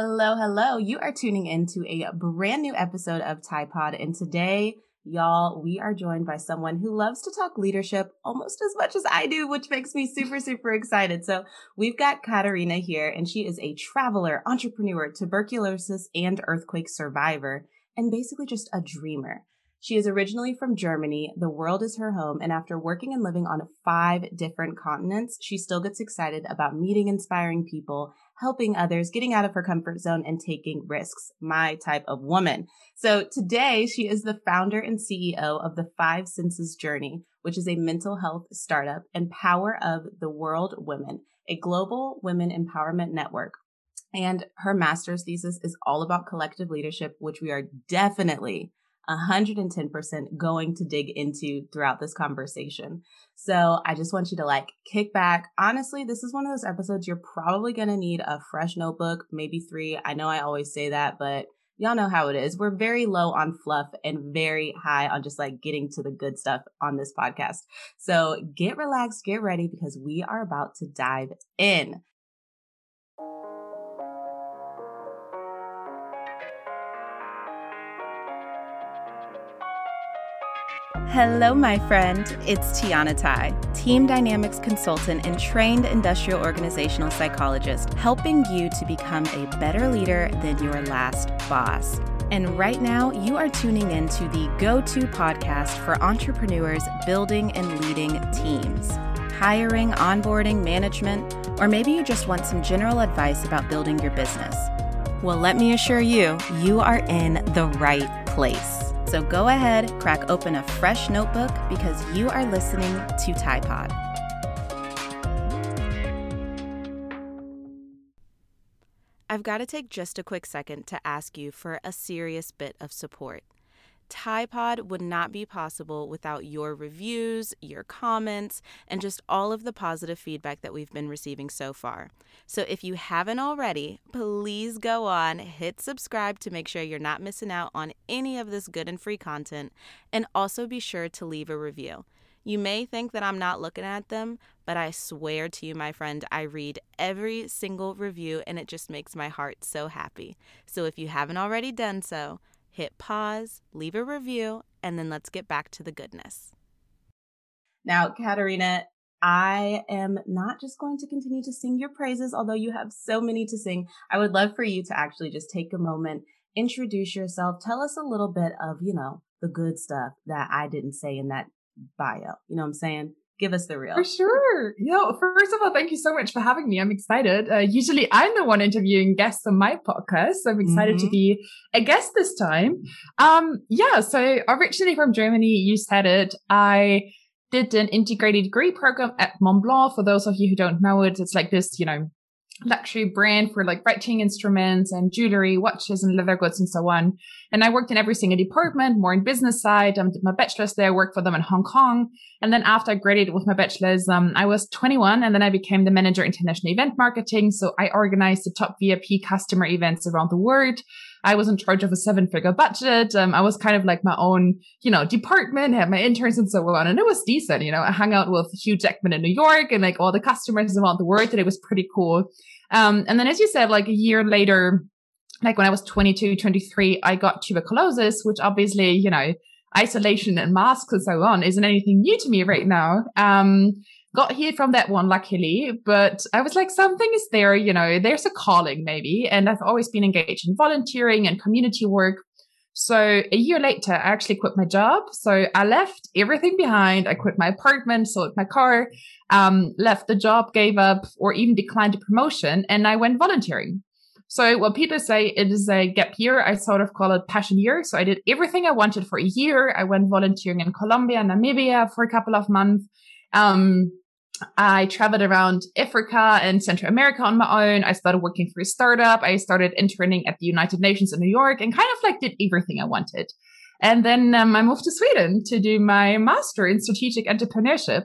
Hello, hello. You are tuning in to a brand new episode of Tide Pod. And today, y'all, we are joined by someone who loves to talk leadership almost as much as I do, which makes me super, super excited. So we've got Katarina here, and she is a traveler, entrepreneur, tuberculosis and earthquake survivor, and basically just a dreamer. She is originally from Germany. The world is her home. And after working and living on five different continents, she still gets excited about meeting inspiring people, helping others, getting out of her comfort zone, and taking risks. My type of woman. So today, she is the founder and CEO of the Five Senses Journey, which is a mental health startup and power of the world women, a global women empowerment network. And her master's thesis is all about collective leadership, which we are definitely 110% going to dig into throughout this conversation. So I just want you to like kick back. Honestly, this is one of those episodes you're probably going to need a fresh notebook, maybe three. I know I always say that, but y'all know how it is. We're very low on fluff and very high on just like getting to the good stuff on this podcast. So get relaxed, get ready because we are about to dive in. Hello, my friend. It's Tiana Tai, Team Dynamics consultant and trained industrial organizational psychologist, helping you to become a better leader than your last boss. And right now, you are tuning in to the go to podcast for entrepreneurs building and leading teams, hiring, onboarding, management, or maybe you just want some general advice about building your business. Well, let me assure you, you are in the right place. So go ahead, crack open a fresh notebook because you are listening to Tide Pod. I've got to take just a quick second to ask you for a serious bit of support. Tide Pod would not be possible without your reviews, your comments, and just all of the positive feedback that we've been receiving so far. So if you haven't already, please go on, hit subscribe to make sure you're not missing out on any of this good and free content, and also be sure to leave a review. You may think that I'm not looking at them, but I swear to you, my friend, I read every single review and it just makes my heart so happy. So if you haven't already done so, hit pause, leave a review, and then let's get back to the goodness. Now, Katarina, I am not just going to continue to sing your praises, although you have so many to sing. I would love for you to actually just take a moment, introduce yourself, tell us a little bit of, you know, the good stuff that I didn't say in that bio. You know what I'm saying? Give us the real. For sure. Yeah. First of all, thank you so much for having me. I'm excited. Uh, usually I'm the one interviewing guests on my podcast. So I'm excited mm-hmm. to be a guest this time. Um, yeah. So originally from Germany, you said it. I did an integrated degree program at Montblanc. For those of you who don't know it, it's like this, you know, luxury brand for like writing instruments and jewelry, watches and leather goods and so on. And I worked in every single department, more in business side. Um, did my bachelor's there, worked for them in Hong Kong. And then after I graduated with my bachelor's, um, I was 21 and then I became the manager international event marketing. So I organized the top VIP customer events around the world. I was in charge of a seven figure budget. Um, I was kind of like my own, you know, department, had my interns and so on. And it was decent. You know, I hung out with Hugh Jackman in New York and like all the customers around the world and it was pretty cool. Um, and then as you said, like a year later, like when I was 22, 23, I got tuberculosis, which obviously, you know, isolation and masks and so on isn't anything new to me right now. Um, got here from that one, luckily, but I was like, something is there, you know, there's a calling maybe. And I've always been engaged in volunteering and community work. So a year later, I actually quit my job. So I left everything behind. I quit my apartment, sold my car, um, left the job, gave up, or even declined a promotion, and I went volunteering. So what people say it is a gap year. I sort of call it passion year. So I did everything I wanted for a year. I went volunteering in Colombia, Namibia for a couple of months. Um, I traveled around Africa and Central America on my own. I started working for a startup. I started interning at the United Nations in New York and kind of like did everything I wanted. And then um, I moved to Sweden to do my master in strategic entrepreneurship.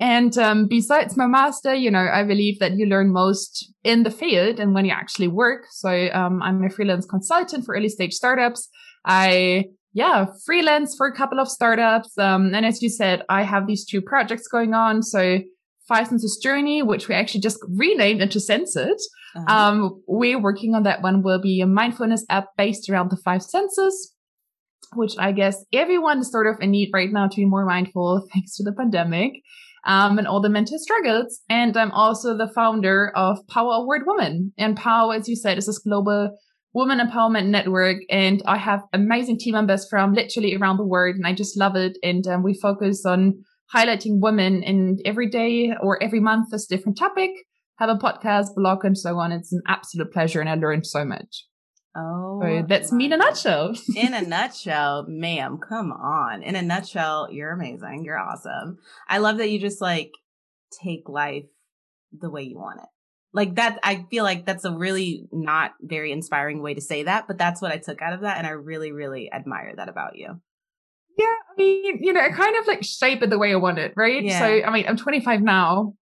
And um, besides my master, you know, I believe that you learn most in the field and when you actually work. So um, I'm a freelance consultant for early stage startups. I yeah, freelance for a couple of startups. Um, and as you said, I have these two projects going on. So Five Senses Journey, which we actually just renamed into Sense It. Uh-huh. Um, we're working on that one will be a mindfulness app based around the five senses, which I guess everyone is sort of in need right now to be more mindful thanks to the pandemic. Um, and all the mental struggles. And I'm also the founder of Power Award Woman. And Power, as you said, is this global woman empowerment network. And I have amazing team members from literally around the world. And I just love it. And um, we focus on highlighting women and every day or every month is a different topic have a podcast, blog, and so on. It's an absolute pleasure, and I learned so much. Oh, so that's me in a nutshell. in a nutshell, ma'am, come on. In a nutshell, you're amazing. You're awesome. I love that you just like take life the way you want it. Like that, I feel like that's a really not very inspiring way to say that, but that's what I took out of that. And I really, really admire that about you. Yeah. I mean, you know, I kind of like shape it the way I want it, right? Yeah. So, I mean, I'm 25 now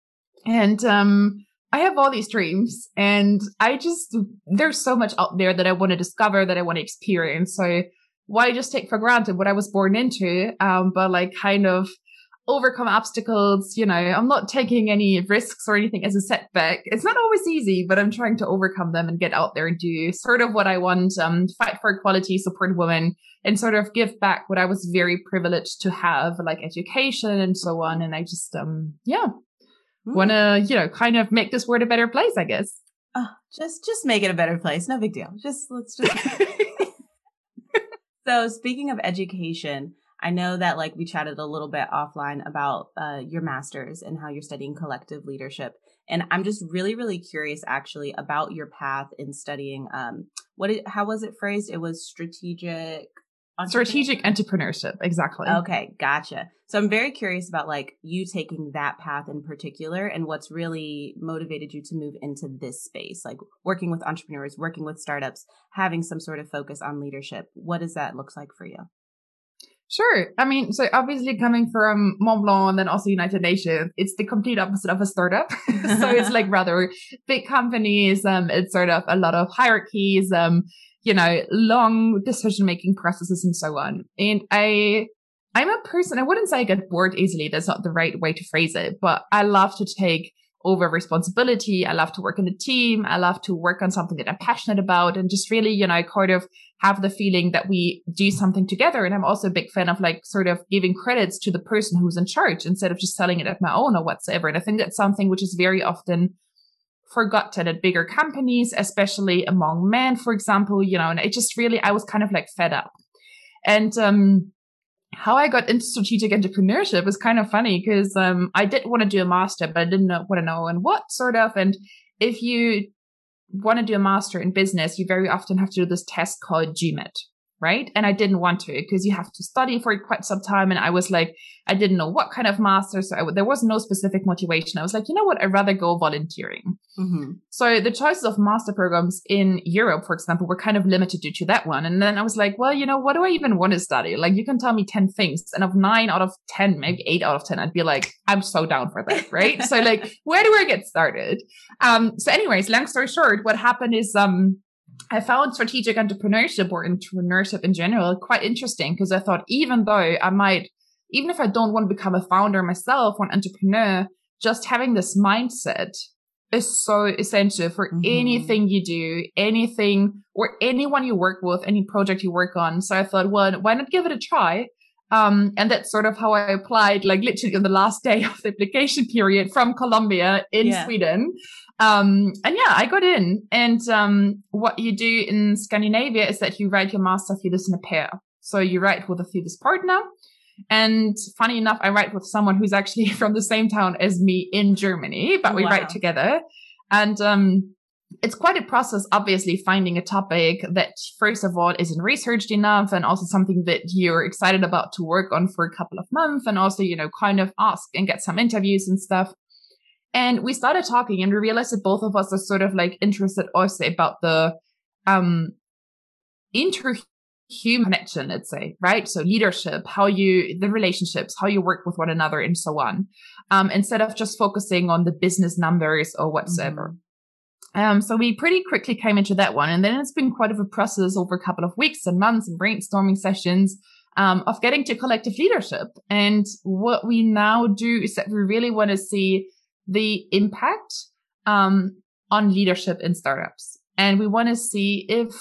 and, um, I have all these dreams and I just, there's so much out there that I want to discover, that I want to experience. So why just take for granted what I was born into? Um, but like kind of overcome obstacles. You know, I'm not taking any risks or anything as a setback. It's not always easy, but I'm trying to overcome them and get out there and do sort of what I want, um, fight for equality, support women and sort of give back what I was very privileged to have, like education and so on. And I just, um, yeah, mm. want to, you know, kind of make this world a better place, I guess. Oh, just, just make it a better place. No big deal. Just let's just. so speaking of education, I know that like we chatted a little bit offline about uh, your master's and how you're studying collective leadership. And I'm just really, really curious actually about your path in studying. Um, what? It, how was it phrased? It was strategic strategic entrepreneurship exactly okay gotcha so i'm very curious about like you taking that path in particular and what's really motivated you to move into this space like working with entrepreneurs working with startups having some sort of focus on leadership what does that look like for you Sure. I mean, so obviously coming from Montblanc and then also United Nations, it's the complete opposite of a startup. so it's like rather big companies. Um, it's sort of a lot of hierarchies. Um, you know, long decision making processes and so on. And I, I'm a person, I wouldn't say I get bored easily. That's not the right way to phrase it, but I love to take over responsibility. I love to work in a team. I love to work on something that I'm passionate about and just really, you know, kind of have the feeling that we do something together. And I'm also a big fan of like sort of giving credits to the person who's in charge instead of just selling it at my own or whatsoever. And I think that's something which is very often forgotten at bigger companies, especially among men, for example, you know, and it just really, I was kind of like fed up. And, um, how I got into strategic entrepreneurship was kind of funny because, um, I did want to do a master, but I didn't know want to know and what sort of. And if you want to do a master in business, you very often have to do this test called GMAT, right? And I didn't want to because you have to study for quite some time. And I was like, I didn't know what kind of master. So I, there was no specific motivation. I was like, you know what? I'd rather go volunteering. Mm-hmm. So the choices of master programs in Europe, for example, were kind of limited due to that one. And then I was like, well, you know, what do I even want to study? Like you can tell me 10 things and of nine out of 10, maybe eight out of 10, I'd be like, I'm so down for that. Right. so like, where do I get started? Um, so anyways, long story short, what happened is, um, I found strategic entrepreneurship or entrepreneurship in general quite interesting because I thought even though I might, even if I don't want to become a founder myself or an entrepreneur, just having this mindset is so essential for mm-hmm. anything you do, anything or anyone you work with, any project you work on. So I thought, well, why not give it a try? Um, and that's sort of how I applied, like literally on the last day of the application period from Colombia in yeah. Sweden. Um, and yeah, I got in. And um, what you do in Scandinavia is that you write your master thesis in a pair. So you write with a thesis partner. And funny enough, I write with someone who's actually from the same town as me in Germany, but we wow. write together. And um, it's quite a process, obviously, finding a topic that, first of all, isn't researched enough and also something that you're excited about to work on for a couple of months and also, you know, kind of ask and get some interviews and stuff. And we started talking and we realized that both of us are sort of like interested also about the um interhuman connection, let's say, right? So leadership, how you the relationships, how you work with one another and so on. Um, instead of just focusing on the business numbers or whatsoever. Mm-hmm. Um, so we pretty quickly came into that one. And then it's been quite of a process over a couple of weeks and months and brainstorming sessions. Um, of getting to collective leadership. And what we now do is that we really want to see the impact um, on leadership in startups. And we want to see if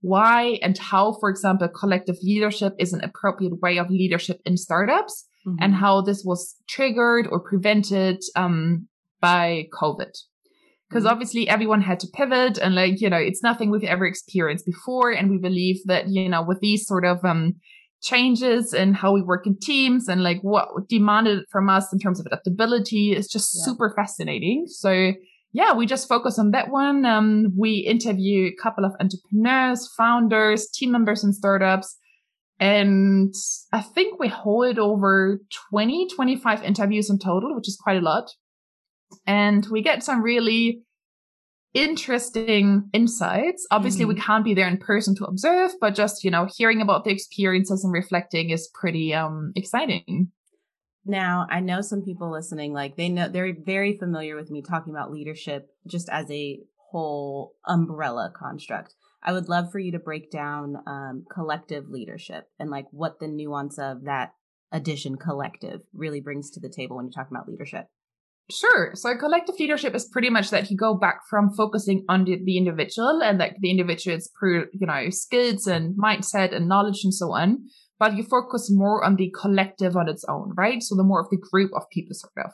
why and how, for example, collective leadership is an appropriate way of leadership in startups mm-hmm. and how this was triggered or prevented um, by COVID. Because mm-hmm. obviously everyone had to pivot and like, you know, it's nothing we've ever experienced before. And we believe that, you know, with these sort of um, changes in how we work in teams and like what demanded from us in terms of adaptability is just yeah. super fascinating. So yeah, we just focus on that one. Um, we interview a couple of entrepreneurs, founders, team members and startups. And I think we hold over 20, 25 interviews in total, which is quite a lot. And we get some really interesting insights. Obviously, mm-hmm. we can't be there in person to observe, but just, you know, hearing about the experiences and reflecting is pretty um exciting. Now, I know some people listening, like they know they're very familiar with me talking about leadership just as a whole umbrella construct. I would love for you to break down um, collective leadership and like what the nuance of that addition collective really brings to the table when you're talking about leadership. Sure. So collective leadership is pretty much that you go back from focusing on the, the individual and like the individual's you know, skills and mindset and knowledge and so on but you focus more on the collective on its own, right? So the more of the group of people sort of.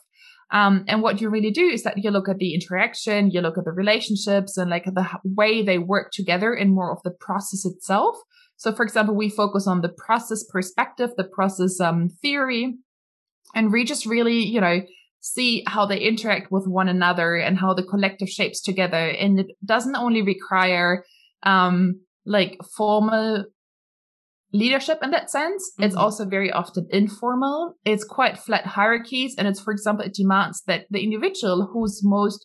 Um, and what you really do is that you look at the interaction, you look at the relationships and like the way they work together in more of the process itself. So for example, we focus on the process perspective, the process um, theory, and we just really, you know, see how they interact with one another and how the collective shapes together. And it doesn't only require um, like formal leadership in that sense. Mm-hmm. It's also very often informal. It's quite flat hierarchies. And it's, for example, it demands that the individual who's most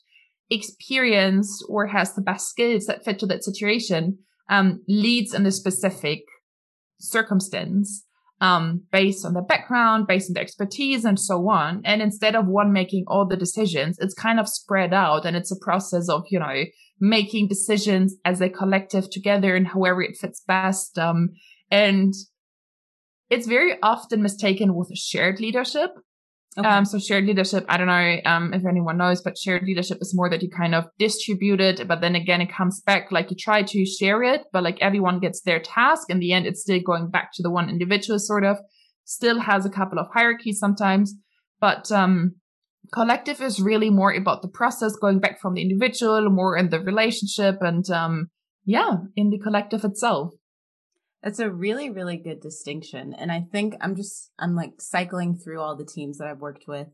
experienced or has the best skills that fit to that situation, um, leads in a specific circumstance. Um, based on the background, based on the expertise and so on. And instead of one making all the decisions, it's kind of spread out and it's a process of, you know, making decisions as a collective together and however it fits best. Um, and it's very often mistaken with shared leadership. Okay. Um, so shared leadership, I don't know um, if anyone knows, but shared leadership is more that you kind of distribute it, but then again, it comes back like you try to share it, but like everyone gets their task. In the end, it's still going back to the one individual, sort of. Still has a couple of hierarchies sometimes, but um, collective is really more about the process, going back from the individual, more in the relationship, and um, yeah, in the collective itself. That's a really, really good distinction. And I think I'm just, I'm like cycling through all the teams that I've worked with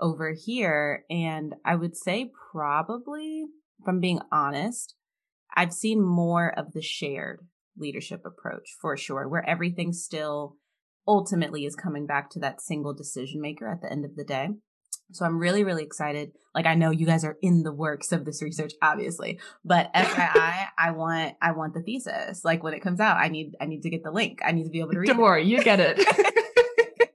over here. And I would say, probably, if I'm being honest, I've seen more of the shared leadership approach for sure, where everything still ultimately is coming back to that single decision maker at the end of the day. So I'm really, really excited. Like I know you guys are in the works of this research, obviously, but FYI, I want, I want the thesis. Like when it comes out, I need, I need to get the link. I need to be able to read. Don't worry, you get it.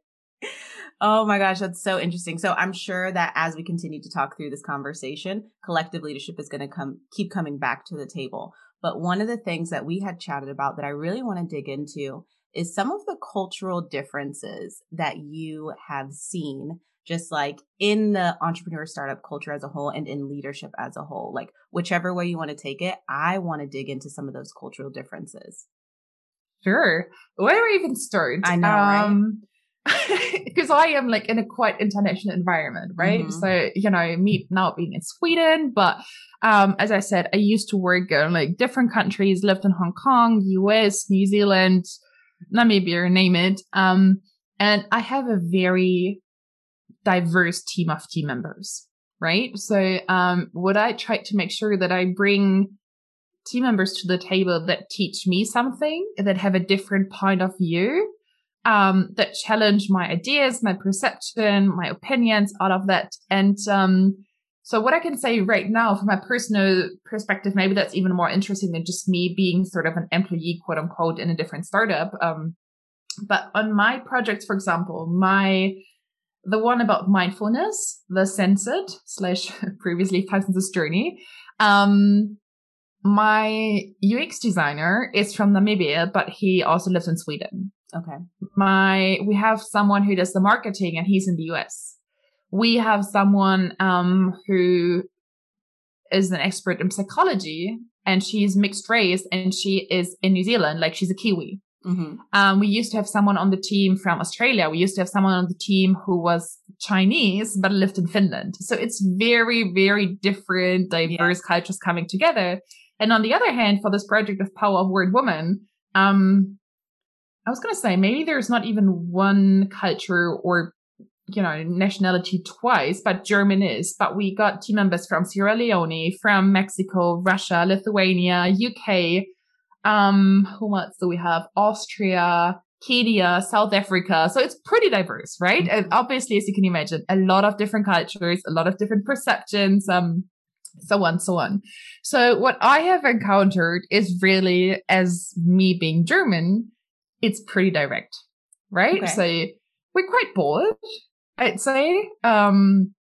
oh my gosh, that's so interesting. So I'm sure that as we continue to talk through this conversation, collective leadership is going to come, keep coming back to the table. But one of the things that we had chatted about that I really want to dig into is some of the cultural differences that you have seen just like in the entrepreneur startup culture as a whole and in leadership as a whole. Like, whichever way you want to take it, I want to dig into some of those cultural differences. Sure. Where do we even start? I know, um, because I am like in a quite international environment, right? Mm-hmm. So, you know, me now being in Sweden, but um, as I said, I used to work in like different countries, lived in Hong Kong, US, New Zealand, Namibia, name it. Um, and I have a very diverse team of team members, right? So, um, would I try to make sure that I bring team members to the table that teach me something, that have a different point of view, um, that challenge my ideas, my perception, my opinions, all of that. And, um, so what I can say right now from my personal perspective, maybe that's even more interesting than just me being sort of an employee, quote unquote, in a different startup. Um, but on my projects, for example, my the one about mindfulness, the censored slash previously Thousands Journey. Um, my UX designer is from Namibia, but he also lives in Sweden. Okay. My, we have someone who does the marketing and he's in the US. We have someone, um, who is an expert in psychology and she's mixed race and she is in New Zealand, like she's a Kiwi. Mm-hmm. Um, we used to have someone on the team from Australia. We used to have someone on the team who was Chinese, but lived in Finland. So it's very, very different, diverse yeah. cultures coming together. And on the other hand, for this project of Power of Word Woman, um, I was going to say maybe there's not even one culture or you know nationality twice, but German is. But we got team members from Sierra Leone, from Mexico, Russia, Lithuania, UK. Um, who else do we have? Austria, Kenya, South Africa. So it's pretty diverse, right? Mm-hmm. And obviously, as you can imagine, a lot of different cultures, a lot of different perceptions, um, so on, so on. So what I have encountered is really, as me being German, it's pretty direct, right? Okay. So we're quite bold, I'd say. Um,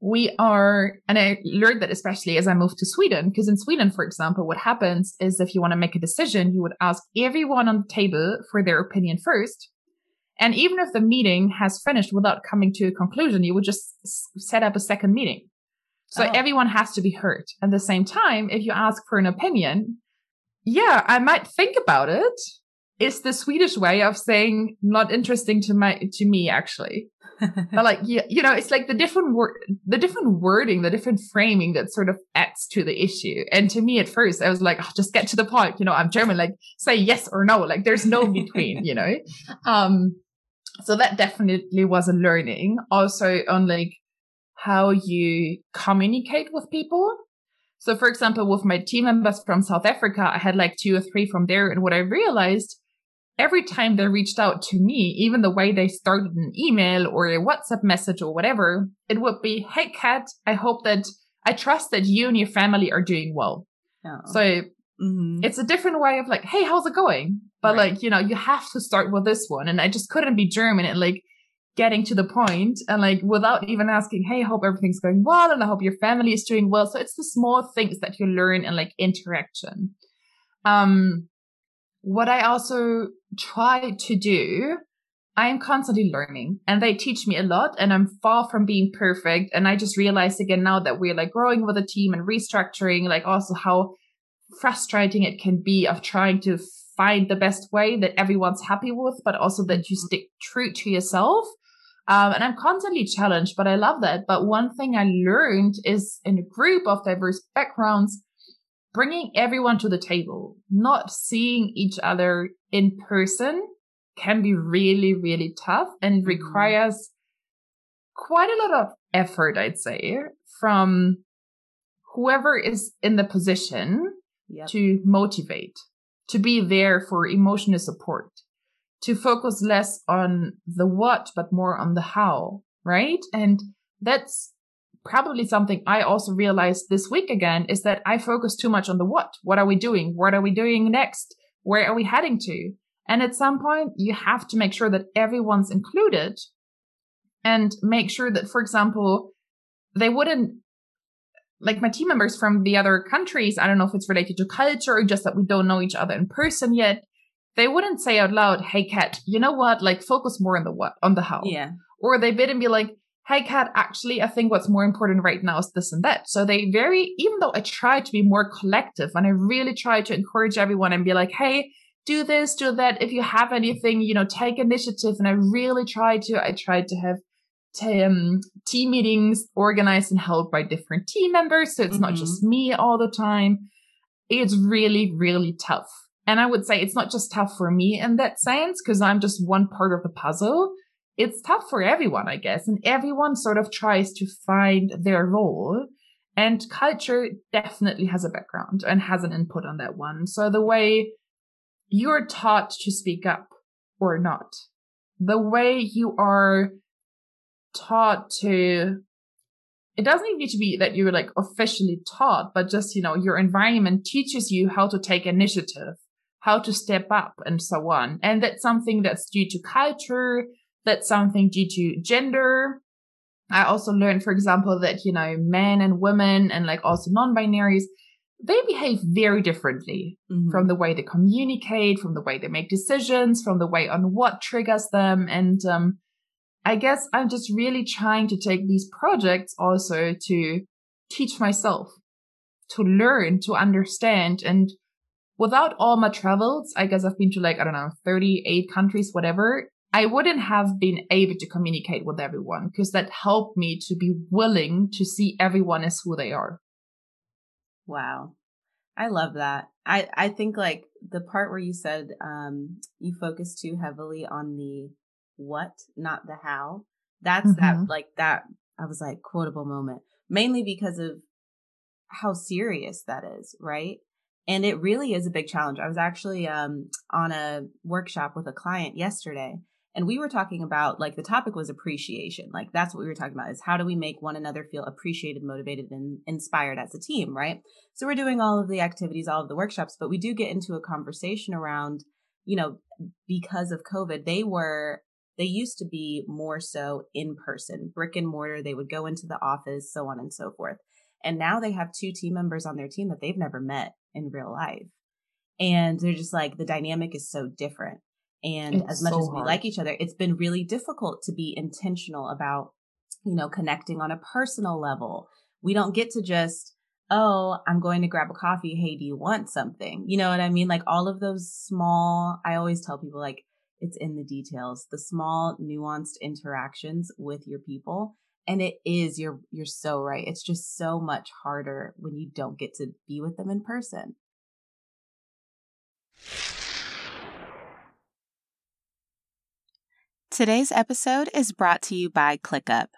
we are, and I learned that especially as I moved to Sweden, because in Sweden, for example, what happens is if you want to make a decision, you would ask everyone on the table for their opinion first. And even if the meeting has finished without coming to a conclusion, you would just set up a second meeting. So oh. everyone has to be heard. At the same time, if you ask for an opinion, yeah, I might think about it. Is the Swedish way of saying not interesting to my to me actually. But like you, you know, it's like the different word, the different wording, the different framing that sort of adds to the issue. And to me, at first, I was like, oh, just get to the point. You know, I'm German. Like, say yes or no. Like, there's no between. you know, um, so that definitely was a learning. Also on like how you communicate with people. So, for example, with my team members from South Africa, I had like two or three from there. And what I realized every time they reached out to me, even the way they started an email or a WhatsApp message or whatever, it would be, Hey, Kat, I hope that I trust that you and your family are doing well. Oh. So mm-hmm. it's a different way of like, Hey, how's it going? But right. like, you know, you have to start with this one. And I just couldn't be German and like, getting to the point and like without even asking, Hey, I hope everything's going well. And I hope your family is doing well. So it's the small things that you learn in like interaction. Um, what I also try to do, I am constantly learning and they teach me a lot and I'm far from being perfect. And I just realized again now that we're like growing with a team and restructuring, like also how frustrating it can be of trying to find the best way that everyone's happy with, but also that you mm-hmm. stick true to yourself. Um, and I'm constantly challenged, but I love that. But one thing I learned is in a group of diverse backgrounds, bringing everyone to the table, not seeing each other in person can be really, really tough. And mm-hmm. requires quite a lot of effort, I'd say, from whoever is in the position yep. to motivate, to be there for emotional support to focus less on the what, but more on the how, right? And that's probably something I also realized this week again is that I focus too much on the what. What are we doing? What are we doing next? Where are we heading to? And at some point, you have to make sure that everyone's included and make sure that, for example, they wouldn't like my team members from the other countries. I don't know if it's related to culture or just that we don't know each other in person yet they wouldn't say out loud, Hey, Kat, you know what? Like focus more on the what, on the how. Yeah. Or they wouldn't be like, Hey, Kat, actually, I think what's more important right now is this and that. So they very, even though I try to be more collective and I really try to encourage everyone and be like, Hey, do this, do that. If you have anything, you know, take initiative. And I really try to, I tried to have t- um, team meetings organized and held by different team members. So it's mm-hmm. not just me all the time. It's really, really tough. And I would say it's not just tough for me in that sense, because I'm just one part of the puzzle. It's tough for everyone, I guess. And everyone sort of tries to find their role. And culture definitely has a background and has an input on that one. So the way you're taught to speak up or not, the way you are taught to it doesn't even need to be that you're like officially taught, but just, you know, your environment teaches you how to take initiative how to step up and so on. And that's something that's due to culture. That's something due to gender. I also learned, for example, that, you know, men and women and like also non-binaries, they behave very differently mm-hmm. from the way they communicate, from the way they make decisions, from the way on what triggers them. And, um, I guess I'm just really trying to take these projects also to teach myself to learn, to understand. And without all my travels, I guess I've been to like, I don't know, 38 countries, whatever. I wouldn't have been able to communicate with everyone because that helped me to be willing to see everyone as who they are. Wow. I love that. I, I think like the part where you said um, you focus too heavily on the what, not the how. That's mm-hmm. that like that I was like quotable moment. Mainly because of how serious that is, right? And it really is a big challenge. I was actually um, on a workshop with a client yesterday and we were talking about like the topic was appreciation. Like that's what we were talking about is how do we make one another feel appreciated, motivated, and inspired as a team, right? So we're doing all of the activities, all of the workshops, but we do get into a conversation around, you know, because of COVID, they were they used to be more so in person, brick and mortar. They would go into the office, so on and so forth. And now they have two team members on their team that they've never met in real life. And they're just like, the dynamic is so different. And it's as much so as we hard. like each other, it's been really difficult to be intentional about, you know, connecting on a personal level. We don't get to just, oh, I'm going to grab a coffee. Hey, do you want something? You know what I mean? Like all of those small, I always tell people like it's in the details, the small nuanced interactions with your people. And it is, you're, you're so right. It's just so much harder when you don't get to be with them in person. Today's episode is brought to you by ClickUp.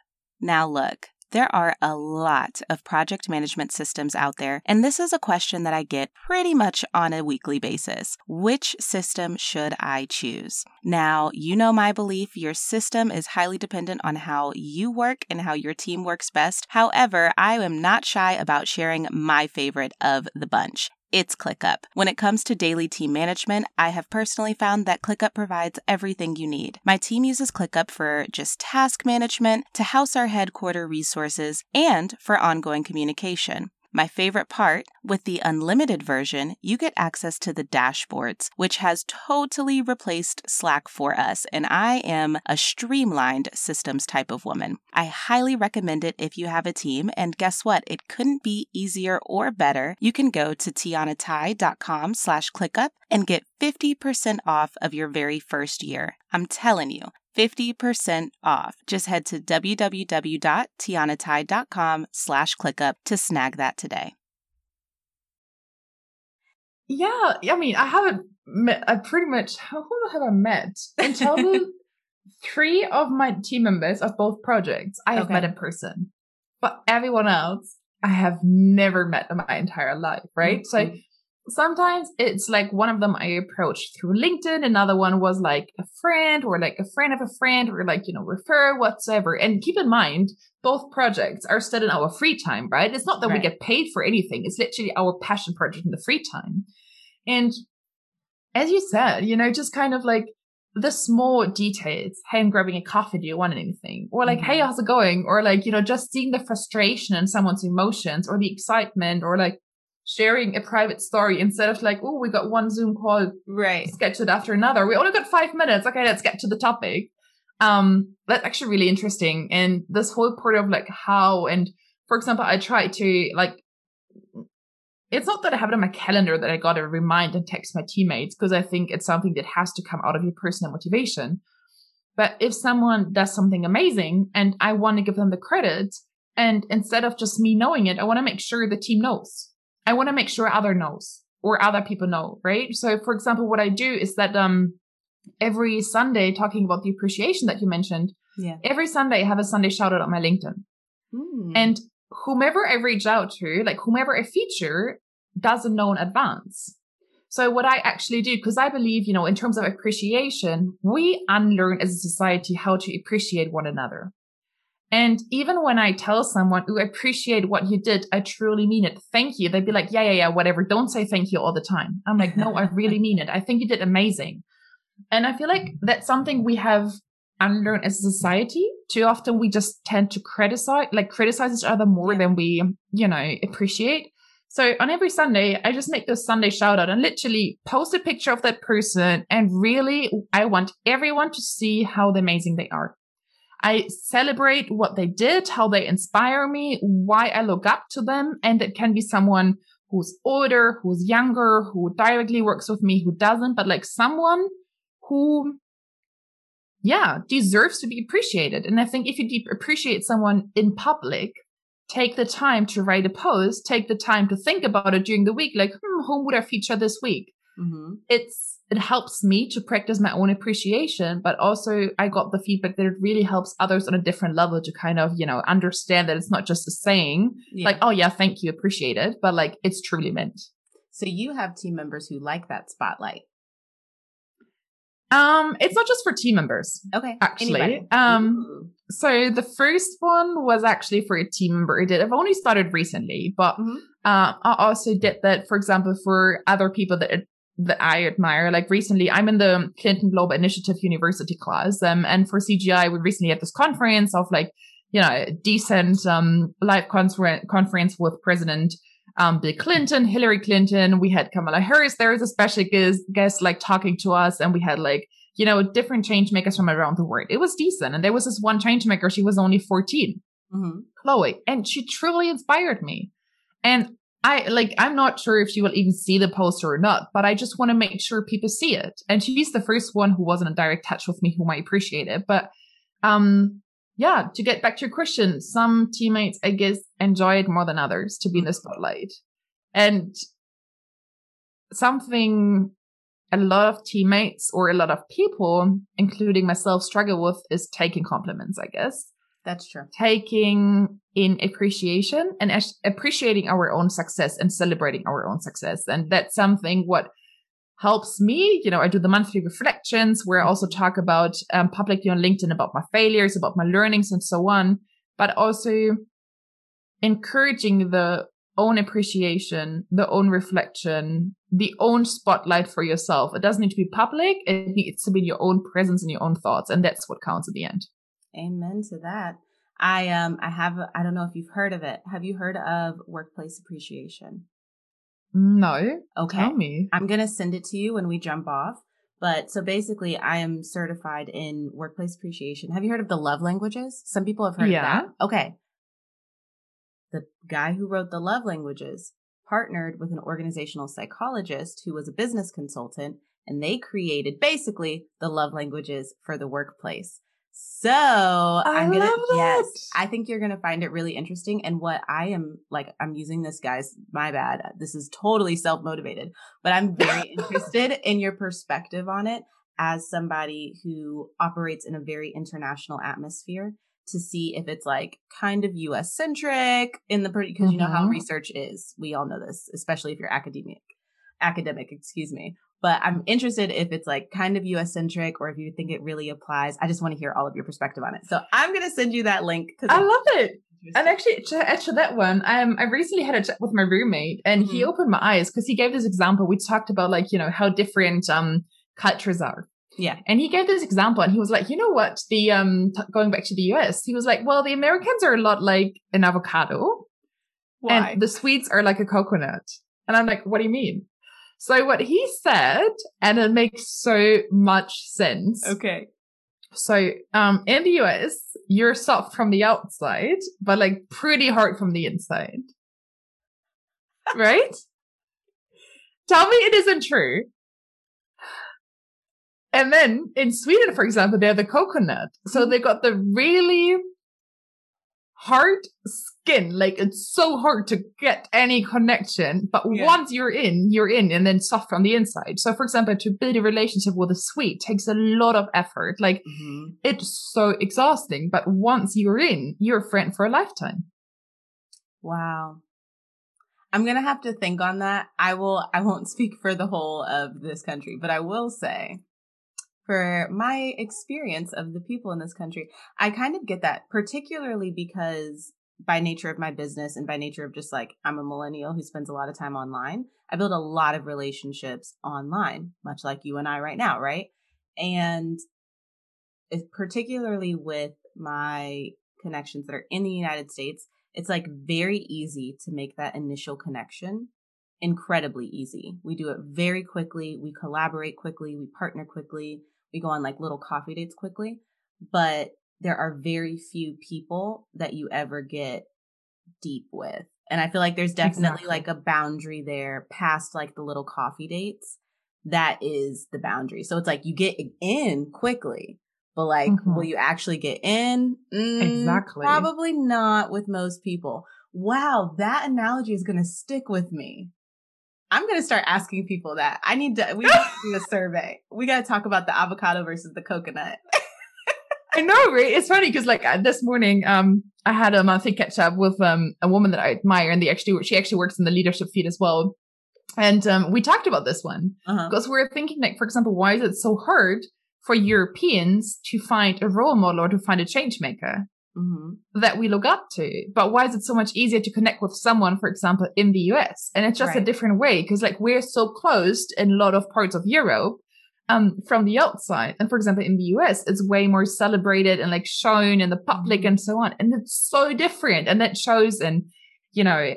Now, look, there are a lot of project management systems out there, and this is a question that I get pretty much on a weekly basis. Which system should I choose? Now, you know my belief your system is highly dependent on how you work and how your team works best. However, I am not shy about sharing my favorite of the bunch it's ClickUp. When it comes to daily team management, I have personally found that ClickUp provides everything you need. My team uses ClickUp for just task management, to house our headquarter resources, and for ongoing communication. My favorite part with the unlimited version, you get access to the dashboards, which has totally replaced Slack for us, and I am a streamlined systems type of woman. I highly recommend it if you have a team, and guess what? It couldn't be easier or better. You can go to tianatai.com slash clickup and get 50% off of your very first year. I'm telling you, 50% off. Just head to www.tianatai.com slash clickup to snag that today. Yeah, I mean, I haven't met, I pretty much, who have I met? In total, three of my team members of both projects I have okay. met in person. But everyone else, I have never met in my entire life, right? Mm-hmm. So sometimes it's like one of them I approached through LinkedIn. Another one was like a friend or like a friend of a friend or like, you know, refer whatsoever. And keep in mind, both projects are still in our free time, right? It's not that right. we get paid for anything. It's literally our passion project in the free time. And as you said, you know, just kind of like the small details. Hey, I'm grabbing a coffee. Do you want anything? Or like, mm-hmm. hey, how's it going? Or like, you know, just seeing the frustration in someone's emotions or the excitement or like, sharing a private story instead of like, oh, we got one Zoom call right scheduled after another. We only got five minutes. Okay, let's get to the topic. Um, that's actually really interesting. And this whole part of like how and for example, I try to like it's not that I have it on my calendar that I gotta remind and text my teammates because I think it's something that has to come out of your personal motivation. But if someone does something amazing and I want to give them the credit, and instead of just me knowing it, I want to make sure the team knows. I want to make sure other knows or other people know, right? So for example, what I do is that um every Sunday talking about the appreciation that you mentioned, yeah. every Sunday I have a Sunday shout out on my LinkedIn. Mm. And whomever I reach out to, like whomever I feature, doesn't know in advance. So what I actually do, because I believe, you know, in terms of appreciation, we unlearn as a society how to appreciate one another. And even when I tell someone, who appreciate what you did, I truly mean it. Thank you. They'd be like, yeah, yeah, yeah, whatever. Don't say thank you all the time. I'm like, no, I really mean it. I think you did amazing. And I feel like that's something we have unlearned as a society. Too often we just tend to criticize, like criticize each other more than we, you know, appreciate. So on every Sunday, I just make this Sunday shout out and literally post a picture of that person. And really, I want everyone to see how amazing they are. I celebrate what they did, how they inspire me, why I look up to them. And it can be someone who's older, who's younger, who directly works with me, who doesn't, but like someone who, yeah, deserves to be appreciated. And I think if you deep appreciate someone in public, take the time to write a post, take the time to think about it during the week, like, hmm, whom would I feature this week? Mm-hmm. It's it helps me to practice my own appreciation, but also I got the feedback that it really helps others on a different level to kind of, you know, understand that it's not just a saying yeah. like, oh yeah, thank you, appreciate it, but like it's truly meant. So you have team members who like that spotlight. Um, it's not just for team members. Okay. Actually. Anybody. Um Ooh. so the first one was actually for a team member. I did I've only started recently, but mm-hmm. uh, I also did that, for example, for other people that that I admire. Like recently, I'm in the Clinton Global Initiative University class. Um, and for CGI, we recently had this conference of like, you know, a decent, um, live confer- conference with President, um, Bill Clinton, Hillary Clinton. We had Kamala Harris there as a special guest, guest, like talking to us. And we had like, you know, different change makers from around the world. It was decent. And there was this one change maker. She was only 14, mm-hmm. Chloe, and she truly inspired me. And I like, I'm not sure if she will even see the poster or not, but I just want to make sure people see it. And she's the first one who wasn't in direct touch with me, whom I appreciate it. But, um, yeah, to get back to your question, some teammates, I guess, enjoy it more than others to be in the spotlight. And something a lot of teammates or a lot of people, including myself, struggle with is taking compliments, I guess. That's true. Taking in appreciation and appreciating our own success and celebrating our own success. And that's something what helps me. You know, I do the monthly reflections where I also talk about um, publicly on LinkedIn about my failures, about my learnings and so on, but also encouraging the own appreciation, the own reflection, the own spotlight for yourself. It doesn't need to be public. It needs to be your own presence and your own thoughts. And that's what counts at the end. Amen to that. I um I have I don't know if you've heard of it. Have you heard of workplace appreciation? No. Okay. Tell me. I'm gonna send it to you when we jump off. But so basically, I am certified in workplace appreciation. Have you heard of the love languages? Some people have heard yeah. of that. Okay. The guy who wrote the love languages partnered with an organizational psychologist who was a business consultant, and they created basically the love languages for the workplace. So I am gonna yes, I think you're gonna find it really interesting. And what I am like, I'm using this, guys. My bad. This is totally self motivated, but I'm very interested in your perspective on it as somebody who operates in a very international atmosphere to see if it's like kind of US centric in the because mm-hmm. you know how mm-hmm. research is. We all know this, especially if you're academic academic, excuse me, but I'm interested if it's like kind of US centric or if you think it really applies. I just want to hear all of your perspective on it. So I'm going to send you that link. I love it. And actually, to add to that one, um, I recently had a chat with my roommate and mm-hmm. he opened my eyes because he gave this example. We talked about like, you know, how different, um, cultures are. Yeah. And he gave this example and he was like, you know what? The, um, t- going back to the US, he was like, well, the Americans are a lot like an avocado. Why? And the Swedes are like a coconut. And I'm like, what do you mean? So what he said, and it makes so much sense. Okay. So, um, in the US, you're soft from the outside, but like pretty hard from the inside. right? Tell me it isn't true. And then in Sweden, for example, they have the coconut. So they got the really hard skin. Like it's so hard to get any connection. But yeah. once you're in, you're in and then soft from the inside. So for example, to build a relationship with a sweet takes a lot of effort. Like mm-hmm. it's so exhausting. But once you're in, you're a friend for a lifetime. Wow. I'm going to have to think on that. I will, I won't speak for the whole of this country, but I will say for my experience of the people in this country. I kind of get that, particularly because by nature of my business and by nature of just like I'm a millennial who spends a lot of time online, I build a lot of relationships online, much like you and I right now, right? And particularly with my connections that are in the United States, it's like very easy to make that initial connection incredibly easy. We do it very quickly, we collaborate quickly, we partner quickly, we go on like little coffee dates quickly. But there are very few people that you ever get deep with. And I feel like there's definitely exactly. like a boundary there past like the little coffee dates. That is the boundary. So it's like you get in quickly, but like, mm-hmm. will you actually get in? Mm, exactly. Probably not with most people. Wow, that analogy is going to stick with me. I'm going to start asking people that. I need to, we need to do a survey. We got to talk about the avocado versus the coconut. I know, right? It's funny because like this morning, um, I had a monthly catch up with um a woman that I admire, and they actually she actually works in the leadership feed as well, and um we talked about this one uh-huh. because we are thinking like, for example, why is it so hard for Europeans to find a role model or to find a change maker? Mm-hmm. that we look up to. But why is it so much easier to connect with someone, for example, in the US? And it's just right. a different way because like we're so closed in a lot of parts of Europe um, from the outside. And for example, in the US, it's way more celebrated and like shown in the public mm-hmm. and so on. And it's so different. And that shows in, you know,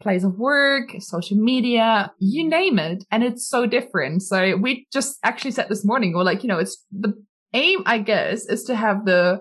place of work, social media, you name it. And it's so different. So we just actually said this morning, or like, you know, it's the aim, I guess, is to have the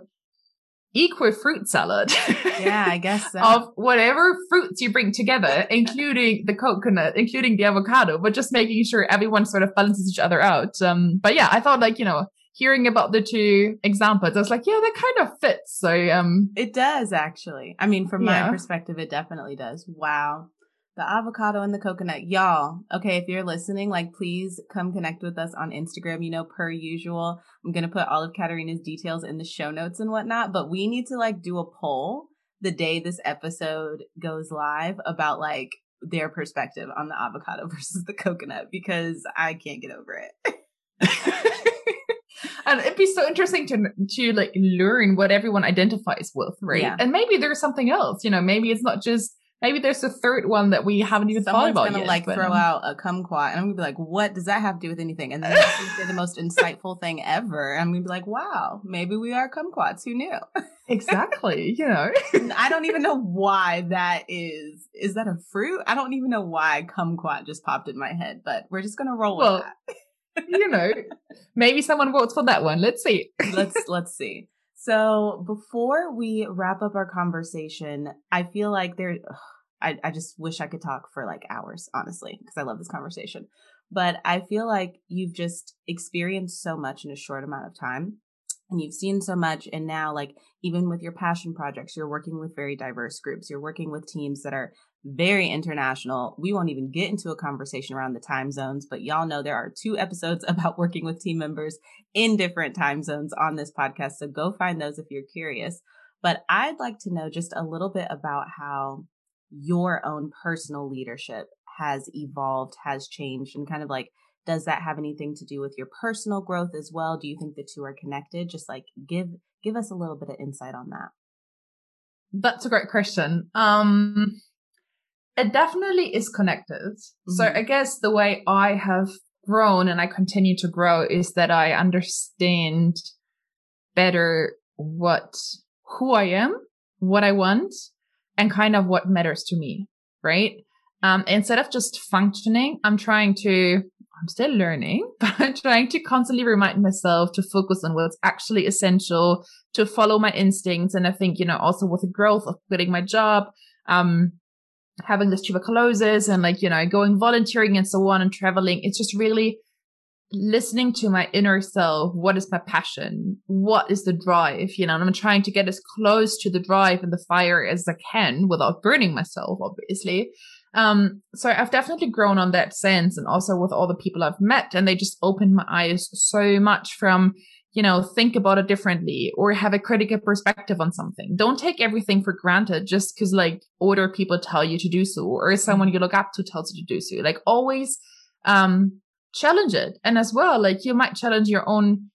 equal fruit salad. Yeah, I guess so. of whatever fruits you bring together, including the coconut, including the avocado, but just making sure everyone sort of balances each other out. Um, but yeah, I thought like, you know, hearing about the two examples, I was like, yeah, that kind of fits. So, um, it does actually. I mean, from yeah. my perspective, it definitely does. Wow the avocado and the coconut. Y'all, okay, if you're listening, like please come connect with us on Instagram. You know, per usual, I'm gonna put all of Katarina's details in the show notes and whatnot, but we need to like do a poll the day this episode goes live about like their perspective on the avocado versus the coconut because I can't get over it. and it'd be so interesting to to like learn what everyone identifies with, right? Yeah. And maybe there's something else, you know, maybe it's not just Maybe there's a third one that we haven't even Someone's thought about gonna yet, like but... throw out a kumquat, and I'm gonna be like, "What does that have to do with anything?" And then say the most insightful thing ever. And I'm gonna be like, "Wow, maybe we are kumquats. Who knew?" exactly. You know, I don't even know why that is. Is that a fruit? I don't even know why kumquat just popped in my head, but we're just gonna roll well, with that. you know, maybe someone votes for that one. Let's see. let's let's see. So before we wrap up our conversation, I feel like there, I, I just wish I could talk for like hours, honestly, because I love this conversation. But I feel like you've just experienced so much in a short amount of time and you've seen so much. And now, like, even with your passion projects, you're working with very diverse groups, you're working with teams that are very international. We won't even get into a conversation around the time zones, but y'all know there are two episodes about working with team members in different time zones on this podcast. So go find those if you're curious. But I'd like to know just a little bit about how your own personal leadership has evolved, has changed, and kind of like, does that have anything to do with your personal growth as well? Do you think the two are connected? Just like give give us a little bit of insight on that. That's a great question. Um it definitely is connected. Mm-hmm. So I guess the way I have grown and I continue to grow is that I understand better what, who I am, what I want, and kind of what matters to me, right? Um, instead of just functioning, I'm trying to, I'm still learning, but I'm trying to constantly remind myself to focus on what's actually essential, to follow my instincts. And I think, you know, also with the growth of quitting my job, um, having this tuberculosis and like, you know, going volunteering and so on and traveling. It's just really listening to my inner self. What is my passion? What is the drive? You know, and I'm trying to get as close to the drive and the fire as I can without burning myself, obviously. Um, so I've definitely grown on that sense and also with all the people I've met and they just opened my eyes so much from you know, think about it differently or have a critical perspective on something. Don't take everything for granted just because like older people tell you to do so or someone you look up to tells you to do so. Like always, um, challenge it. And as well, like you might challenge your own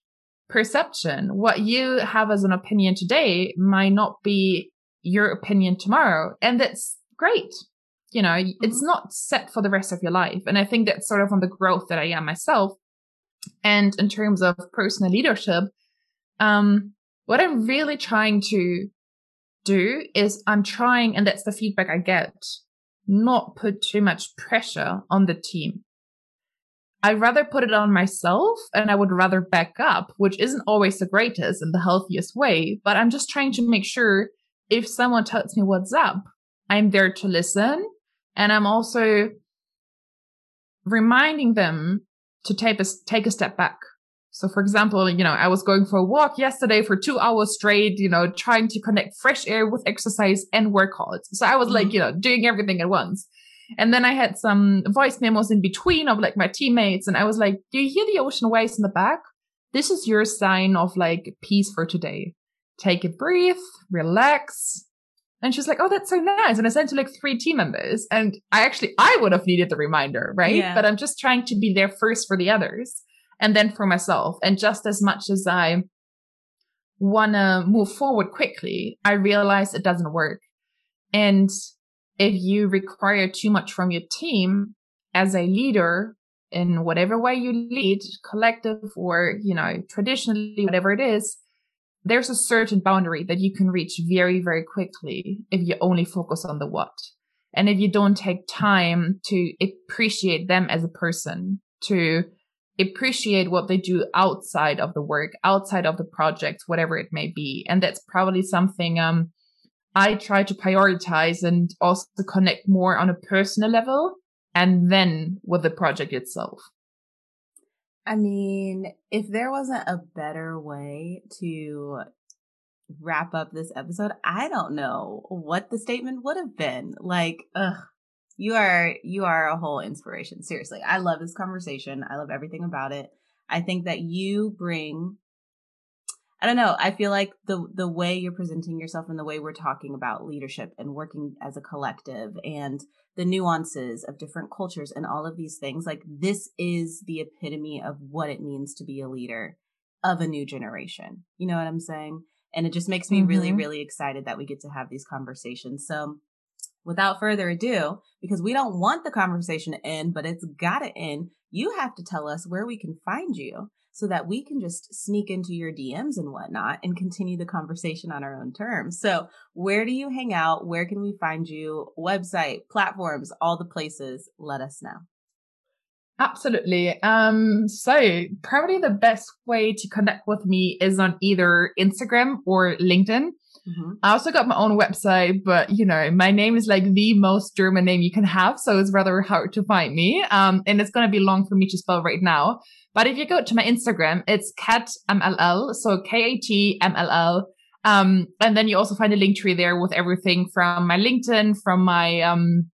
perception. What you have as an opinion today might not be your opinion tomorrow. And that's great. You know, mm-hmm. it's not set for the rest of your life. And I think that's sort of on the growth that I am myself and in terms of personal leadership, um, what I'm really trying to do is I'm trying, and that's the feedback I get, not put too much pressure on the team. I'd rather put it on myself and I would rather back up, which isn't always the greatest and the healthiest way. But I'm just trying to make sure if someone tells me what's up, I'm there to listen. And I'm also reminding them to take a, take a step back. So for example, you know, I was going for a walk yesterday for two hours straight, you know, trying to connect fresh air with exercise and workouts. So I was mm-hmm. like, you know, doing everything at once. And then I had some voice memos in between of like my teammates. And I was like, do you hear the ocean waves in the back? This is your sign of like peace for today. Take a breath, relax. And she's like, oh, that's so nice. And I sent to like three team members. And I actually, I would have needed the reminder, right? Yeah. But I'm just trying to be there first for the others and then for myself. And just as much as I want to move forward quickly, I realize it doesn't work. And if you require too much from your team as a leader in whatever way you lead, collective or, you know, traditionally, whatever it is, there's a certain boundary that you can reach very, very quickly if you only focus on the what. And if you don't take time to appreciate them as a person, to appreciate what they do outside of the work, outside of the project, whatever it may be. And that's probably something, um, I try to prioritize and also connect more on a personal level and then with the project itself. I mean, if there wasn't a better way to wrap up this episode, I don't know what the statement would have been. Like, ugh, you are you are a whole inspiration. Seriously. I love this conversation. I love everything about it. I think that you bring I don't know. I feel like the the way you're presenting yourself and the way we're talking about leadership and working as a collective and the nuances of different cultures and all of these things, like this is the epitome of what it means to be a leader of a new generation. You know what I'm saying? And it just makes me mm-hmm. really, really excited that we get to have these conversations. So without further ado, because we don't want the conversation to end, but it's gotta end, you have to tell us where we can find you so that we can just sneak into your DMs and whatnot and continue the conversation on our own terms. So, where do you hang out? Where can we find you? Website, platforms, all the places. Let us know. Absolutely. Um, so probably the best way to connect with me is on either Instagram or LinkedIn. Mm-hmm. I also got my own website, but you know, my name is like the most German name you can have. So it's rather hard to find me. Um, and it's going to be long for me to spell right now. But if you go to my Instagram, it's katmll. So K-A-T-M-L-L. Um, and then you also find a Linktree there with everything from my LinkedIn, from my, um,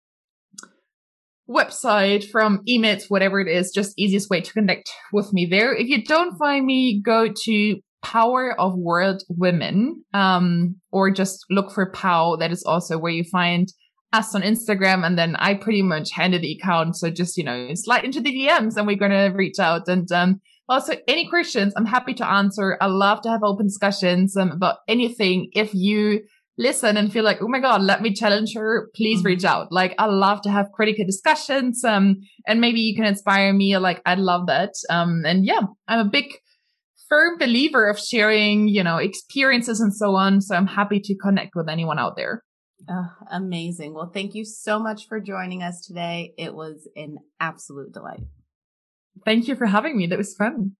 website, from emails, whatever it is, just easiest way to connect with me there. If you don't find me, go to Power of World Women, um, or just look for POW. That is also where you find us on Instagram. And then I pretty much handle the account. So just, you know, slide into the DMs and we're going to reach out. And, um, also any questions, I'm happy to answer. I love to have open discussions um, about anything. If you listen and feel like, oh my God, let me challenge her, please mm-hmm. reach out. Like, I love to have critical discussions. Um, and maybe you can inspire me. Like, I'd love that. Um, and yeah, I'm a big, firm believer of sharing, you know, experiences and so on. So I'm happy to connect with anyone out there. Oh, amazing. Well, thank you so much for joining us today. It was an absolute delight. Thank you for having me. That was fun.